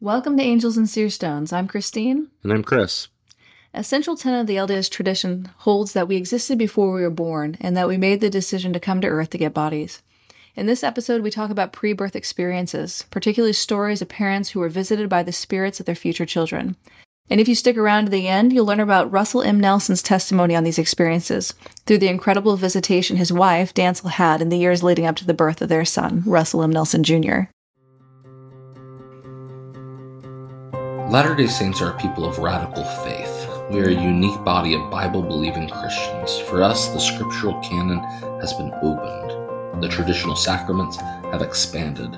Welcome to Angels and Seer Stones. I'm Christine. And I'm Chris. A central tenet of the LDS tradition holds that we existed before we were born and that we made the decision to come to Earth to get bodies. In this episode, we talk about pre birth experiences, particularly stories of parents who were visited by the spirits of their future children. And if you stick around to the end, you'll learn about Russell M. Nelson's testimony on these experiences through the incredible visitation his wife, Dantzel, had in the years leading up to the birth of their son, Russell M. Nelson Jr. Latter day Saints are a people of radical faith. We are a unique body of Bible believing Christians. For us, the scriptural canon has been opened, the traditional sacraments have expanded.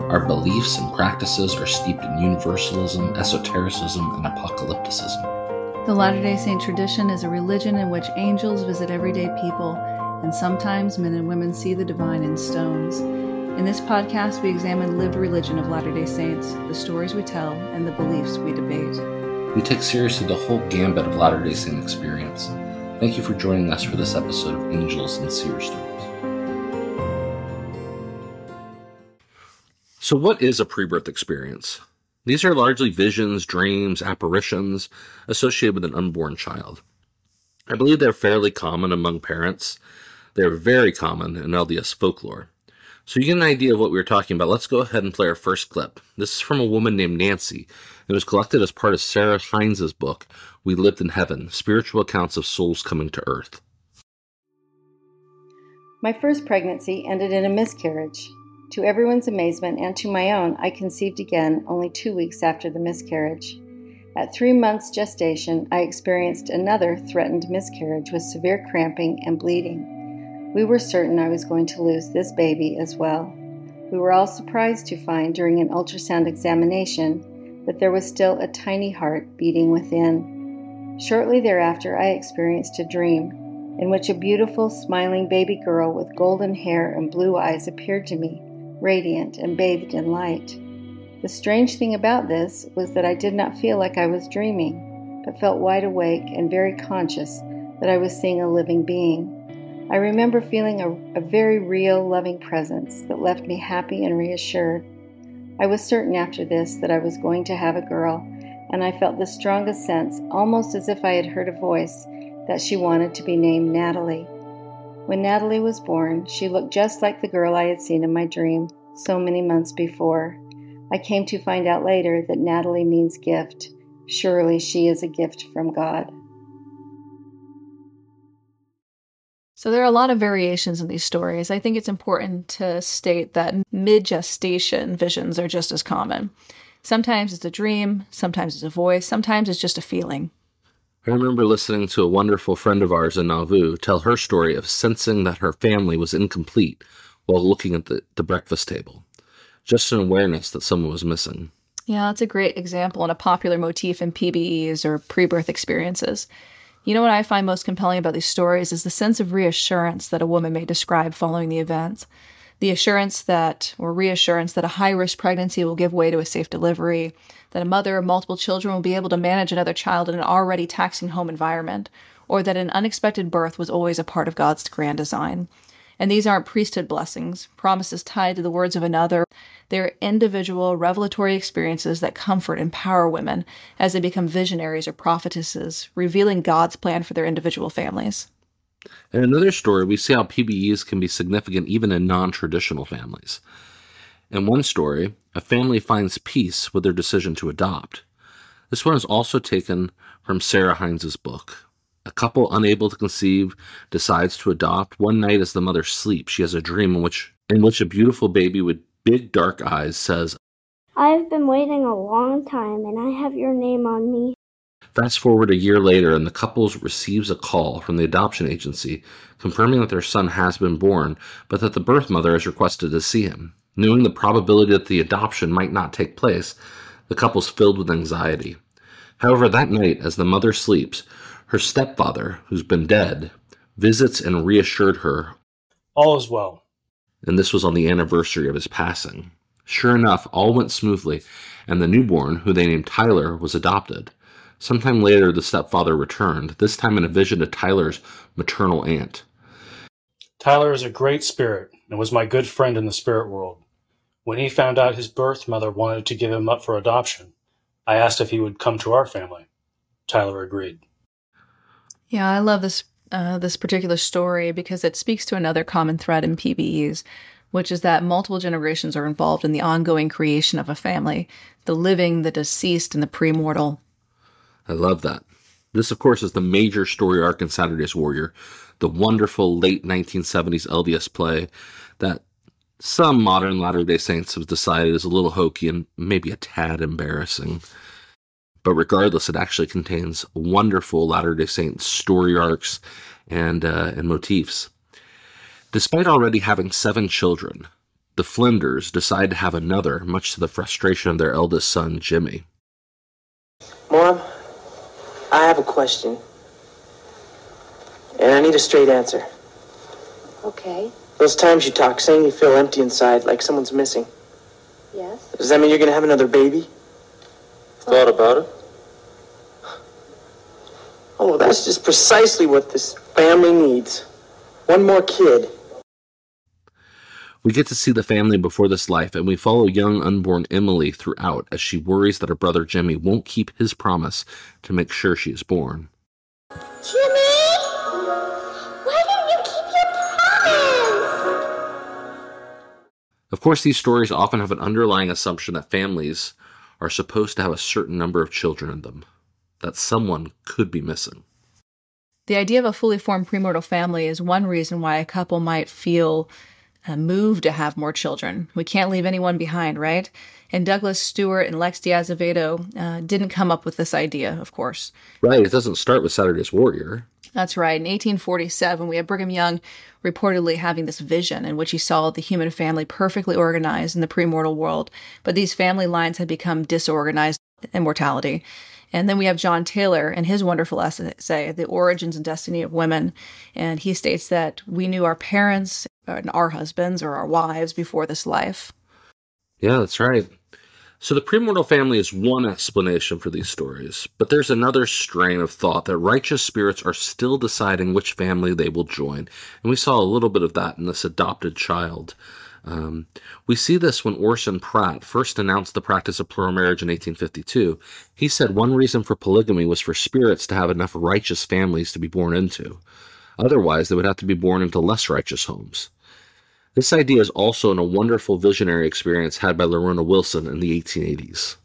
Our beliefs and practices are steeped in universalism, esotericism, and apocalypticism. The Latter day Saint tradition is a religion in which angels visit everyday people, and sometimes men and women see the divine in stones. In this podcast, we examine lived religion of Latter day Saints, the stories we tell, and the beliefs we debate. We take seriously the whole gambit of Latter day Saint experience. Thank you for joining us for this episode of Angels and Seer Stones. So, what is a pre birth experience? These are largely visions, dreams, apparitions associated with an unborn child. I believe they're fairly common among parents. They're very common in LDS folklore. So you get an idea of what we were talking about. Let's go ahead and play our first clip. This is from a woman named Nancy. It was collected as part of Sarah Hinze' book, We Lived in Heaven Spiritual Accounts of Souls Coming to Earth. My first pregnancy ended in a miscarriage. To everyone's amazement and to my own, I conceived again only two weeks after the miscarriage. At three months gestation, I experienced another threatened miscarriage with severe cramping and bleeding. We were certain I was going to lose this baby as well. We were all surprised to find during an ultrasound examination that there was still a tiny heart beating within. Shortly thereafter, I experienced a dream in which a beautiful, smiling baby girl with golden hair and blue eyes appeared to me, radiant and bathed in light. The strange thing about this was that I did not feel like I was dreaming, but felt wide awake and very conscious that I was seeing a living being. I remember feeling a, a, very real, loving presence that left me happy and reassured. I was certain after this that I was going to have a girl, and I felt the strongest sense, almost as if I had heard a voice, that she wanted to be named Natalie. When Natalie was born, she looked just like the girl I had seen in my dream so many months before. I came to find out later that Natalie means gift. Surely she is a gift from God. So there are a lot of variations in these stories. I think it's important to state that mid gestation visions are just as common. Sometimes it's a dream, sometimes it's a voice, sometimes it's just a feeling. I remember listening to a wonderful friend of ours in Nauvoo tell her story of sensing that her family was incomplete while looking at the, the breakfast table. Just an awareness that someone was missing. Yeah, that's a great example and a popular motif in PBEs or pre birth experiences. You know what I find most compelling about these stories is the sense of reassurance that a woman may describe following the event. The assurance that, or reassurance that a high risk pregnancy will give way to a safe delivery, that a mother of multiple children will be able to manage another child in an already taxing home environment, or that an unexpected birth was always a part of God's grand design. And these aren't priesthood blessings, promises tied to the words of another. They're individual, revelatory experiences that comfort and empower women as they become visionaries or prophetesses, revealing God's plan for their individual families. In another story, we see how PBEs can be significant even in non traditional families. In one story, a family finds peace with their decision to adopt. This one is also taken from Sarah Hinze' book. A couple unable to conceive decides to adopt. One night as the mother sleeps, she has a dream in which in which a beautiful baby with big dark eyes says, I have been waiting a long time and I have your name on me. Fast forward a year later, and the couple receives a call from the adoption agency confirming that their son has been born, but that the birth mother has requested to see him. Knowing the probability that the adoption might not take place, the couple's filled with anxiety. However, that night, as the mother sleeps, her stepfather, who's been dead, visits and reassured her. All is well. And this was on the anniversary of his passing. Sure enough, all went smoothly, and the newborn, who they named Tyler, was adopted. Sometime later, the stepfather returned, this time in a vision to Tyler's maternal aunt. Tyler is a great spirit and was my good friend in the spirit world. When he found out his birth mother wanted to give him up for adoption, I asked if he would come to our family. Tyler agreed. Yeah, I love this uh, this particular story because it speaks to another common thread in PBEs, which is that multiple generations are involved in the ongoing creation of a family, the living, the deceased, and the premortal. I love that. This, of course, is the major story arc in Saturday's Warrior, the wonderful late 1970s LDS play that some modern Latter day Saints have decided is a little hokey and maybe a tad embarrassing. But regardless, it actually contains wonderful Latter day Saints story arcs and, uh, and motifs. Despite already having seven children, the Flinders decide to have another, much to the frustration of their eldest son, Jimmy. Mom, I have a question. And I need a straight answer. Okay. Those times you talk, saying you feel empty inside, like someone's missing. Yes. Does that mean you're gonna have another baby? Thought about it? Oh, that's just precisely what this family needs. One more kid. We get to see the family before this life, and we follow young unborn Emily throughout as she worries that her brother Jimmy won't keep his promise to make sure she is born. Jimmy! Why didn't you keep your promise? Of course, these stories often have an underlying assumption that families are supposed to have a certain number of children in them, that someone could be missing. The idea of a fully formed premortal family is one reason why a couple might feel uh, moved to have more children. We can't leave anyone behind, right? And Douglas Stewart and Lex de Azevedo uh, didn't come up with this idea, of course. Right, it doesn't start with Saturday's Warrior. That's right. In 1847, we have Brigham Young reportedly having this vision in which he saw the human family perfectly organized in the premortal world, but these family lines had become disorganized in mortality. And then we have John Taylor and his wonderful essay, The Origins and Destiny of Women. And he states that we knew our parents and our husbands or our wives before this life. Yeah, that's right. So the premortal family is one explanation for these stories, but there's another strain of thought that righteous spirits are still deciding which family they will join. And we saw a little bit of that in this adopted child. Um, we see this when Orson Pratt first announced the practice of plural marriage in 1852. He said one reason for polygamy was for spirits to have enough righteous families to be born into. Otherwise, they would have to be born into less righteous homes. This idea is also in a wonderful visionary experience had by Lorona Wilson in the 1880s.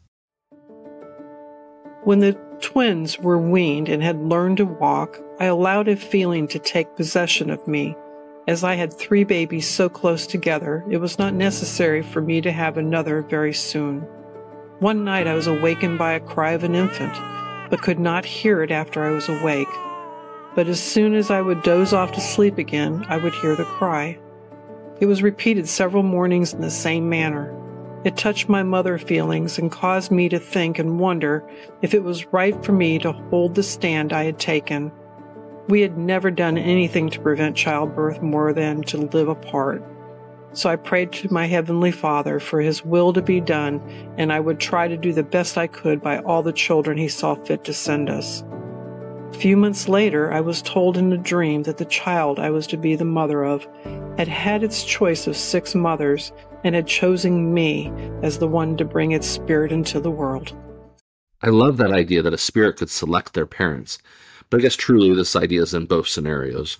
When the twins were weaned and had learned to walk, I allowed a feeling to take possession of me. As I had three babies so close together, it was not necessary for me to have another very soon. One night I was awakened by a cry of an infant, but could not hear it after I was awake. But as soon as I would doze off to sleep again, I would hear the cry. It was repeated several mornings in the same manner. It touched my mother feelings and caused me to think and wonder if it was right for me to hold the stand I had taken. We had never done anything to prevent childbirth more than to live apart. So I prayed to my Heavenly Father for His will to be done, and I would try to do the best I could by all the children He saw fit to send us. A few months later, I was told in a dream that the child I was to be the mother of had had its choice of six mothers and had chosen me as the one to bring its spirit into the world. I love that idea that a spirit could select their parents, but I guess truly this idea is in both scenarios.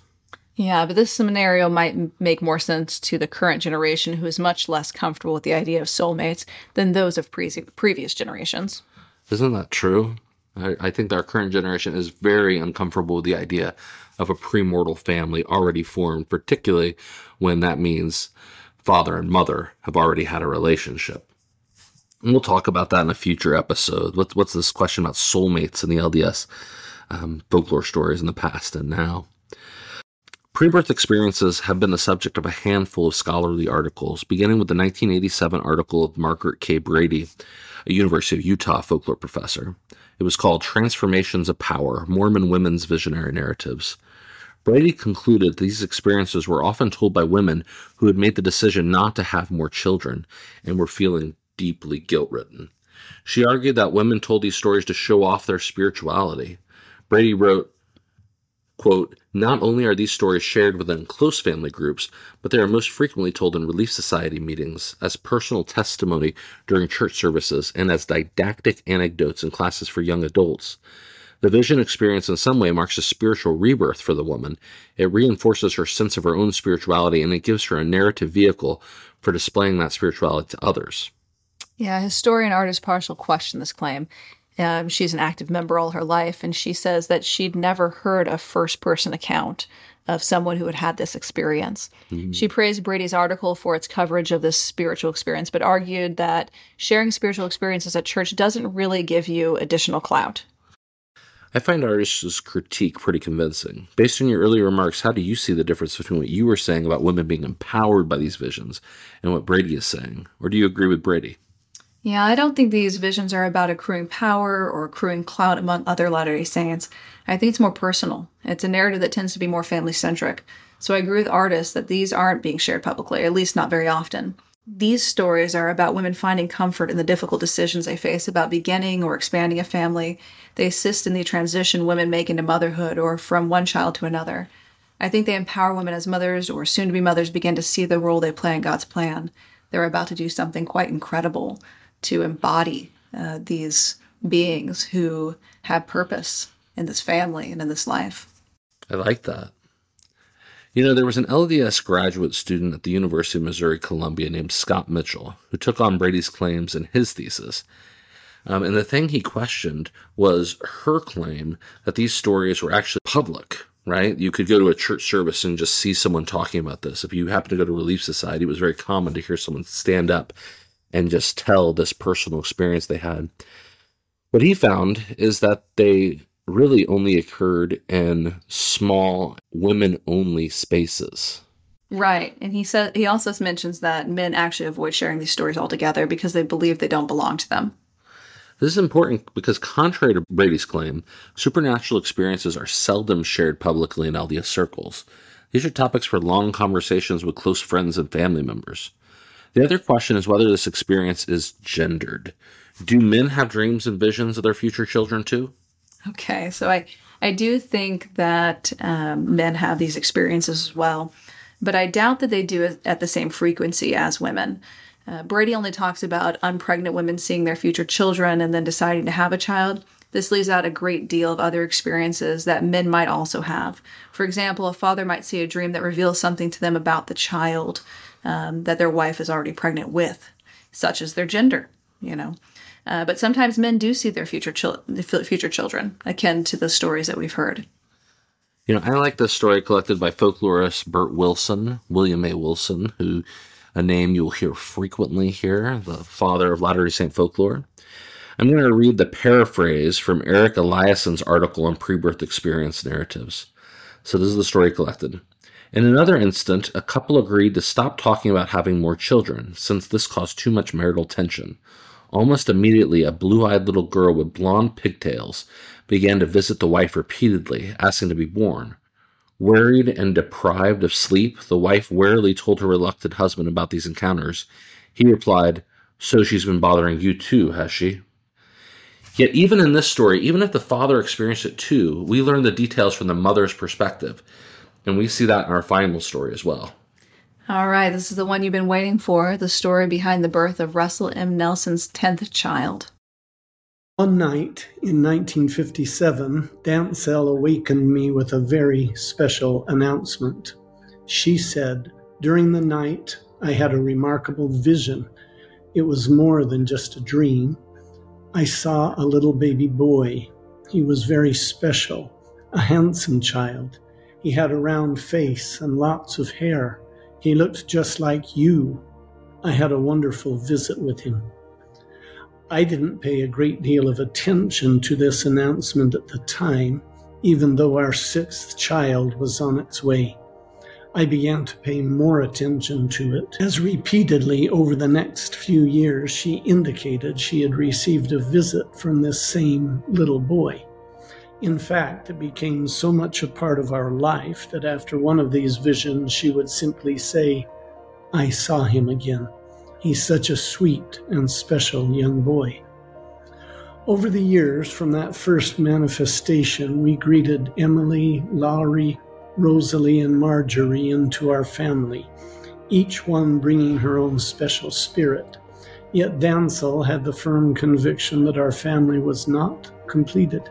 Yeah, but this scenario might make more sense to the current generation who is much less comfortable with the idea of soulmates than those of pre- previous generations. Isn't that true? I, think that our current generation is very uncomfortable with the idea of a premortal family already formed, particularly when that means father and mother have already had a relationship. And we'll talk about that in a future episode. What's, what's this question about soulmates in the LDS um, folklore stories in the past and now? Pre-birth experiences have been the subject of a handful of scholarly articles, beginning with the 1987 article of Margaret K. Brady, a University of Utah folklore professor. It was called Transformations of Power Mormon Women's Visionary Narratives. Brady concluded these experiences were often told by women who had made the decision not to have more children and were feeling deeply guilt ridden. She argued that women told these stories to show off their spirituality. Brady wrote, Quote, not only are these stories shared within close family groups, but they are most frequently told in Relief Society meetings, as personal testimony during church services, and as didactic anecdotes in classes for young adults. The vision experience in some way marks a spiritual rebirth for the woman. It reinforces her sense of her own spirituality and it gives her a narrative vehicle for displaying that spirituality to others. Yeah, historian Ardis Parshall questioned this claim. Um, she's an active member all her life, and she says that she'd never heard a first person account of someone who had had this experience. Mm-hmm. She praised Brady's article for its coverage of this spiritual experience, but argued that sharing spiritual experiences at church doesn't really give you additional clout. I find Ardis' critique pretty convincing. Based on your earlier remarks, how do you see the difference between what you were saying about women being empowered by these visions and what Brady is saying? Or do you agree with Brady? Yeah, I don't think these visions are about accruing power or accruing clout among other Latter day Saints. I think it's more personal. It's a narrative that tends to be more family centric. So I agree with Ardis that these aren't being shared publicly, at least not very often. These stories are about women finding comfort in the difficult decisions they face about beginning or expanding a family. They assist in the transition women make into motherhood or from one child to another. I think they empower women as mothers or soon to be mothers begin to see the role they play in God's plan. They're about to do something quite incredible to embody uh, these beings who have purpose in this family and in this life. I like that. You know, there was an LDS graduate student at the University of Missouri Columbia named Scott Mitchell who took on Brady's claims in his thesis. Um, and the thing he questioned was her claim that these stories were actually public, right? You could go to a church service and just see someone talking about this. If you happen to go to Relief Society, it was very common to hear someone stand up and just tell this personal experience they had. What he found is that they really only occurred in small women only spaces. Right. And he said he also mentions that men actually avoid sharing these stories altogether because they believe they don't belong to them. This is important because, contrary to Brady's claim, supernatural experiences are seldom shared publicly in LDS circles. These are topics for long conversations with close friends and family members. The other question is whether this experience is gendered. Do men have dreams and visions of their future children too? Okay, so I, I do think that um, men have these experiences as well, but I doubt that they do at the same frequency as women. Uh, Brady only talks about unpregnant women seeing their future children and then deciding to have a child. This leaves out a great deal of other experiences that men might also have. For example, a father might see a dream that reveals something to them about the child um, that their wife is already pregnant with, such as their gender, you know. Uh, but sometimes men do see their future, chil- future children, akin to the stories that we've heard. You know, I like this story collected by folklorist Bert Wilson, William A. Wilson, who a name you'll hear frequently here, the father of Latter day Saint folklore. I'm going to read the paraphrase from Eric Eliason's article on pre-birth experience narratives. So this is the story collected. In another instant, a couple agreed to stop talking about having more children, since this caused too much marital tension. Almost immediately, a blue eyed little girl with blonde pigtails began to visit the wife repeatedly, asking to be born. Worried and deprived of sleep, the wife warily told her reluctant husband about these encounters. He replied, So she's been bothering you too, has she? Yet, even in this story, even if the father experienced it too, we learn the details from the mother's perspective. And we see that in our final story as well. All right, this is the one you've been waiting for the story behind the birth of Russell M. Nelson's 10th child. One night in 1957, Dantzel awakened me with a very special announcement. She said, During the night, I had a remarkable vision. It was more than just a dream. I saw a little baby boy. He was very special, a handsome child. He had a round face and lots of hair. He looked just like you. I had a wonderful visit with him. I didn't pay a great deal of attention to this announcement at the time, even though our sixth child was on its way. I began to pay more attention to it, as repeatedly over the next few years she indicated she had received a visit from this same little boy. In fact, it became so much a part of our life that after one of these visions, she would simply say, I saw him again. He's such a sweet and special young boy. Over the years, from that first manifestation, we greeted Emily, Laurie, Rosalie, and Marjorie into our family, each one bringing her own special spirit. Yet Dantzel had the firm conviction that our family was not completed.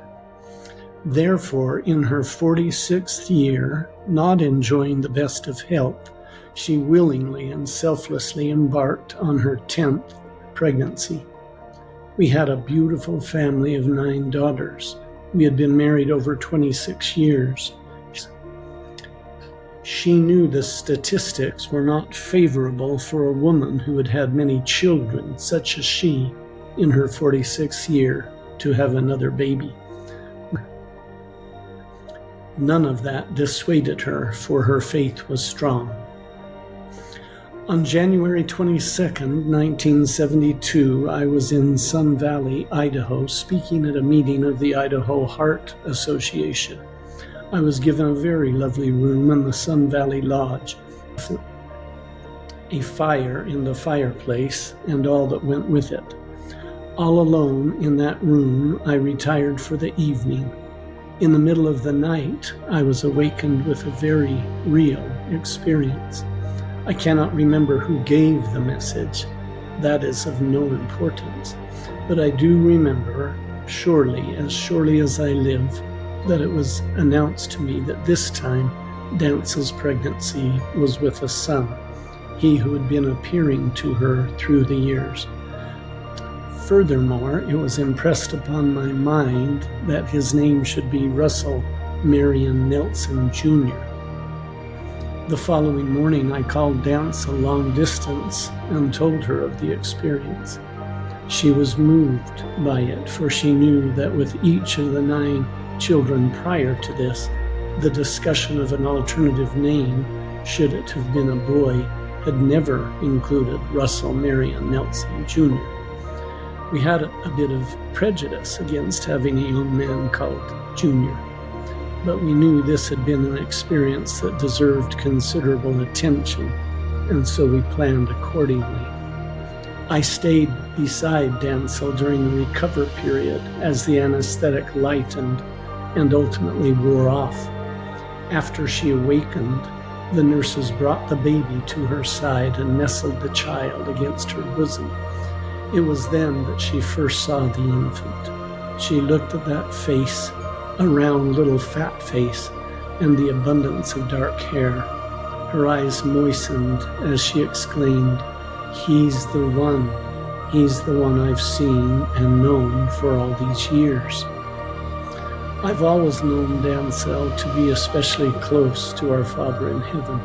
Therefore, in her 46th year, not enjoying the best of health, she willingly and selflessly embarked on her 10th pregnancy. We had a beautiful family of nine daughters. We had been married over 26 years. She knew the statistics were not favorable for a woman who had had many children, such as she, in her 46th year, to have another baby. None of that dissuaded her, for her faith was strong. On January 22, 1972, I was in Sun Valley, Idaho, speaking at a meeting of the Idaho Heart Association. I was given a very lovely room in the Sun Valley Lodge, a fire in the fireplace, and all that went with it. All alone in that room, I retired for the evening. In the middle of the night, I was awakened with a very real experience. I cannot remember who gave the message. That is of no importance. But I do remember, surely, as surely as I live, that it was announced to me that this time Dantzel's pregnancy was with a son, he who had been appearing to her through the years. Furthermore, it was impressed upon my mind that his name should be Russell Marion Nelson Jr. The following morning, I called Dantzel long distance and told her of the experience. She was moved by it, for she knew that with each of the nine children prior to this, the discussion of an alternative name, should it have been a boy, had never included Russell Marion Nelson Jr. We had a bit of prejudice against having a young man called Junior but we knew this had been an experience that deserved considerable attention, and so we planned accordingly. I stayed beside Dantzel during the recover period as the anesthetic lightened and ultimately wore off. After she awakened, the nurses brought the baby to her side and nestled the child against her bosom. It was then that she first saw the infant. She looked at that face a round little fat face, and the abundance of dark hair. Her eyes moistened as she exclaimed, He's the one. He's the one I've seen and known for all these years. I've always known Dantzel to be especially close to our Father in heaven,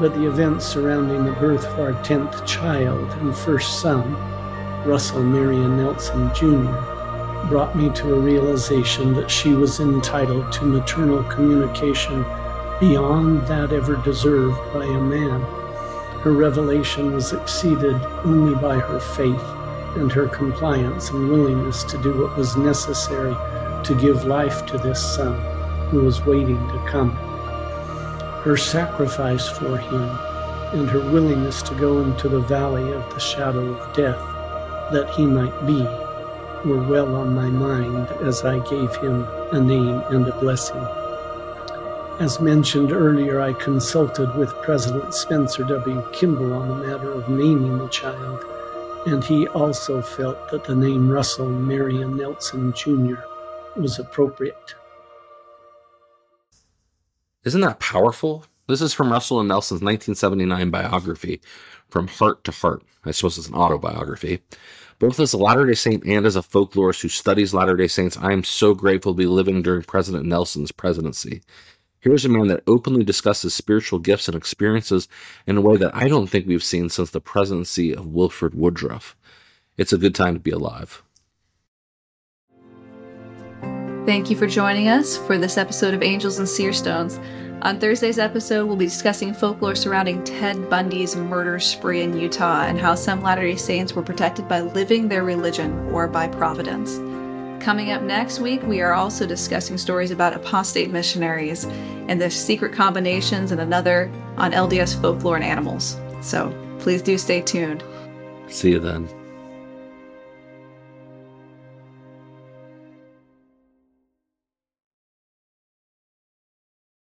but the events surrounding the birth of our tenth child and first son, Russell Marion Nelson Jr., brought me to a realization that she was entitled to maternal communication beyond that ever deserved by a man. Her revelation was exceeded only by her faith and her compliance and willingness to do what was necessary to give life to this son who was waiting to come. Her sacrifice for him and her willingness to go into the valley of the shadow of death that he might be were well on my mind as I gave him a name and a blessing. As mentioned earlier, I consulted with President Spencer W. Kimball on the matter of naming the child, and he also felt that the name Russell Marion Nelson Jr. was appropriate. Isn't that powerful? This is from Russell M. Nelson's 1979 biography, From Heart to Heart. I suppose it's an autobiography. Both as a Latter day Saint and as a folklorist who studies Latter day Saints, I am so grateful to be living during President Nelson's presidency. Here's a man that openly discusses spiritual gifts and experiences in a way that I don't think we've seen since the presidency of Wilford Woodruff. It's a good time to be alive. Thank you for joining us for this episode of Angels and Seer Stones. On Thursday's episode, we'll be discussing folklore surrounding Ted Bundy's murder spree in Utah and how some Latter day Saints were protected by living their religion or by providence. Coming up next week, we are also discussing stories about apostate missionaries and their secret combinations and another on LDS folklore and animals. So please do stay tuned. See you then.